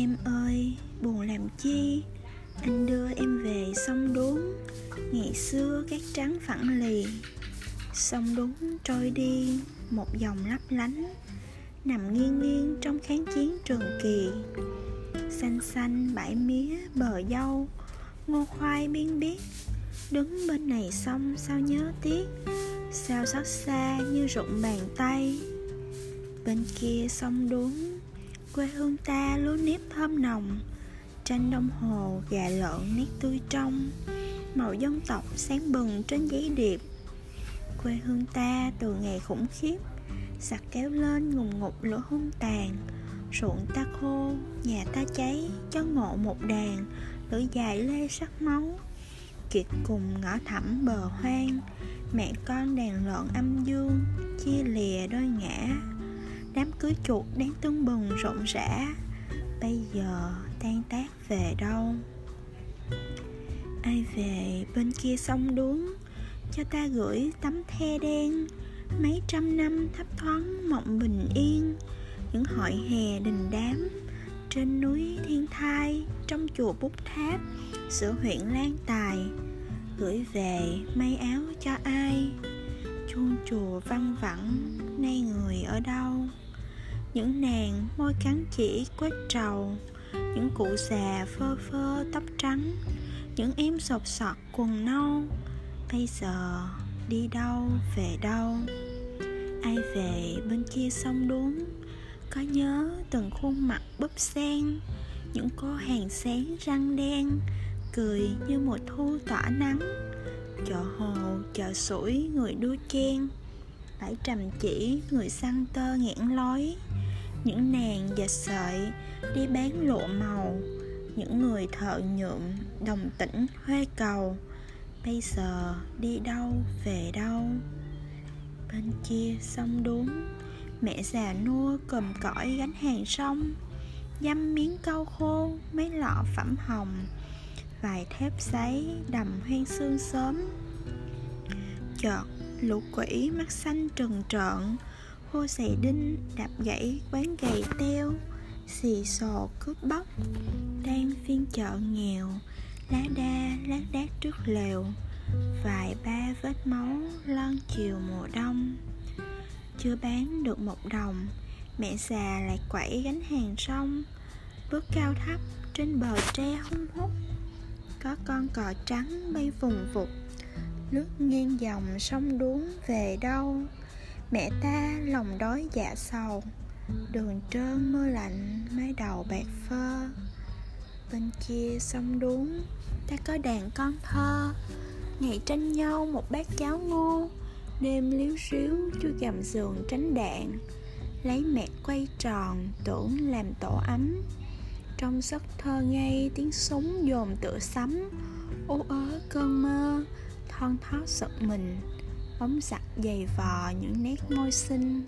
Em ơi, buồn làm chi? Anh đưa em về sông đuống Ngày xưa cát trắng phẳng lì. Sông đuống trôi đi Một dòng lấp lánh. Nằm nghiêng nghiêng trong kháng chiến trường kỳ. Xanh xanh bãi mía bờ dâu Ngô khoai biên biết Đứng bên này sông sao nhớ tiếc? Sao xót xa như rụng bàn tay? Bên kia sông đuống quê hương ta lúa nếp thơm nồng tranh đồng hồ gà lợn nét tươi trong. Màu dân tộc sáng bừng trên giấy điệp. Quê hương ta từ ngày khủng khiếp, sặc kéo lên ngùng ngục lửa hung tàn. Ruộng ta khô, nhà ta cháy, cho ngộ một đàn, lửa dài lê sắc máu. Kiệt cùng ngõ thẳm bờ hoang, mẹ con đàn lợn âm dương, chia lìa đôi ngã đám cưới chuột đang tưng bừng rộn rã. Bây giờ tan tác về đâu? Ai về bên kia sông đuống? Cho ta gửi tấm the đen. Mấy trăm năm thấp thoáng mộng bình yên. Những hội hè đình đám trên núi thiên thai trong chùa bút tháp giữa huyện lan tài. Gửi về may áo cho ai? Chuông chùa văng vẳng, nay người ở đâu? Những nàng môi cắn chỉ quét trầu, những cụ già phơ phơ tóc trắng, những em sột sọt quần nâu. Bây giờ đi đâu, về đâu? Ai về bên kia sông đuống? Có nhớ từng khuôn mặt búp sen, những cô hàng sáng răng đen, cười như mùa thu tỏa nắng. Chợ hồ, chợ sủi, người đua chen bãi trầm chỉ người săn tơ nghẽn lối những nàng dệt sợi đi bán lộ màu, những người thợ nhuộm đồng tĩnh huê cầu, bây giờ đi đâu về đâu? Bên kia sông đuống, mẹ già nua cầm cõi gánh hàng sông, dăm miếng câu khô mấy lọ phẩm hồng, vài thép giấy đầm hoang sương sớm. Chợt lũ quỷ mắt xanh trừng trợn. Hô xẻ đinh đạp gãy, quán gầy teo. Xì xò cướp bóc, đang phiên chợ nghèo. Lá đa lác đác trước lều. Vài ba vết máu lon chiều mùa đông. Chưa bán được một đồng, mẹ già lại quẩy gánh hàng rong bước cao thấp, trên bờ tre hung hút. Có con cò trắng bay vùng vụt lướt nghiêng dòng sông đuống về đâu? Mẹ ta lòng đói dạ sầu. Đường trơn mưa lạnh, mái đầu bạc phơ. Bên kia sông đuống, ta có đàn con thơ. Ngày tranh nhau một bát cháo ngô. Đêm liếu xíu chui gầm giường tránh đạn. Lấy mẹ quay tròn, tưởng làm tổ ấm. Trong giấc thơ ngay tiếng súng dồn tựa sấm. Ú ớ cơn mơ thon thót giật mình bóng giặt dày vò những nét môi xinh.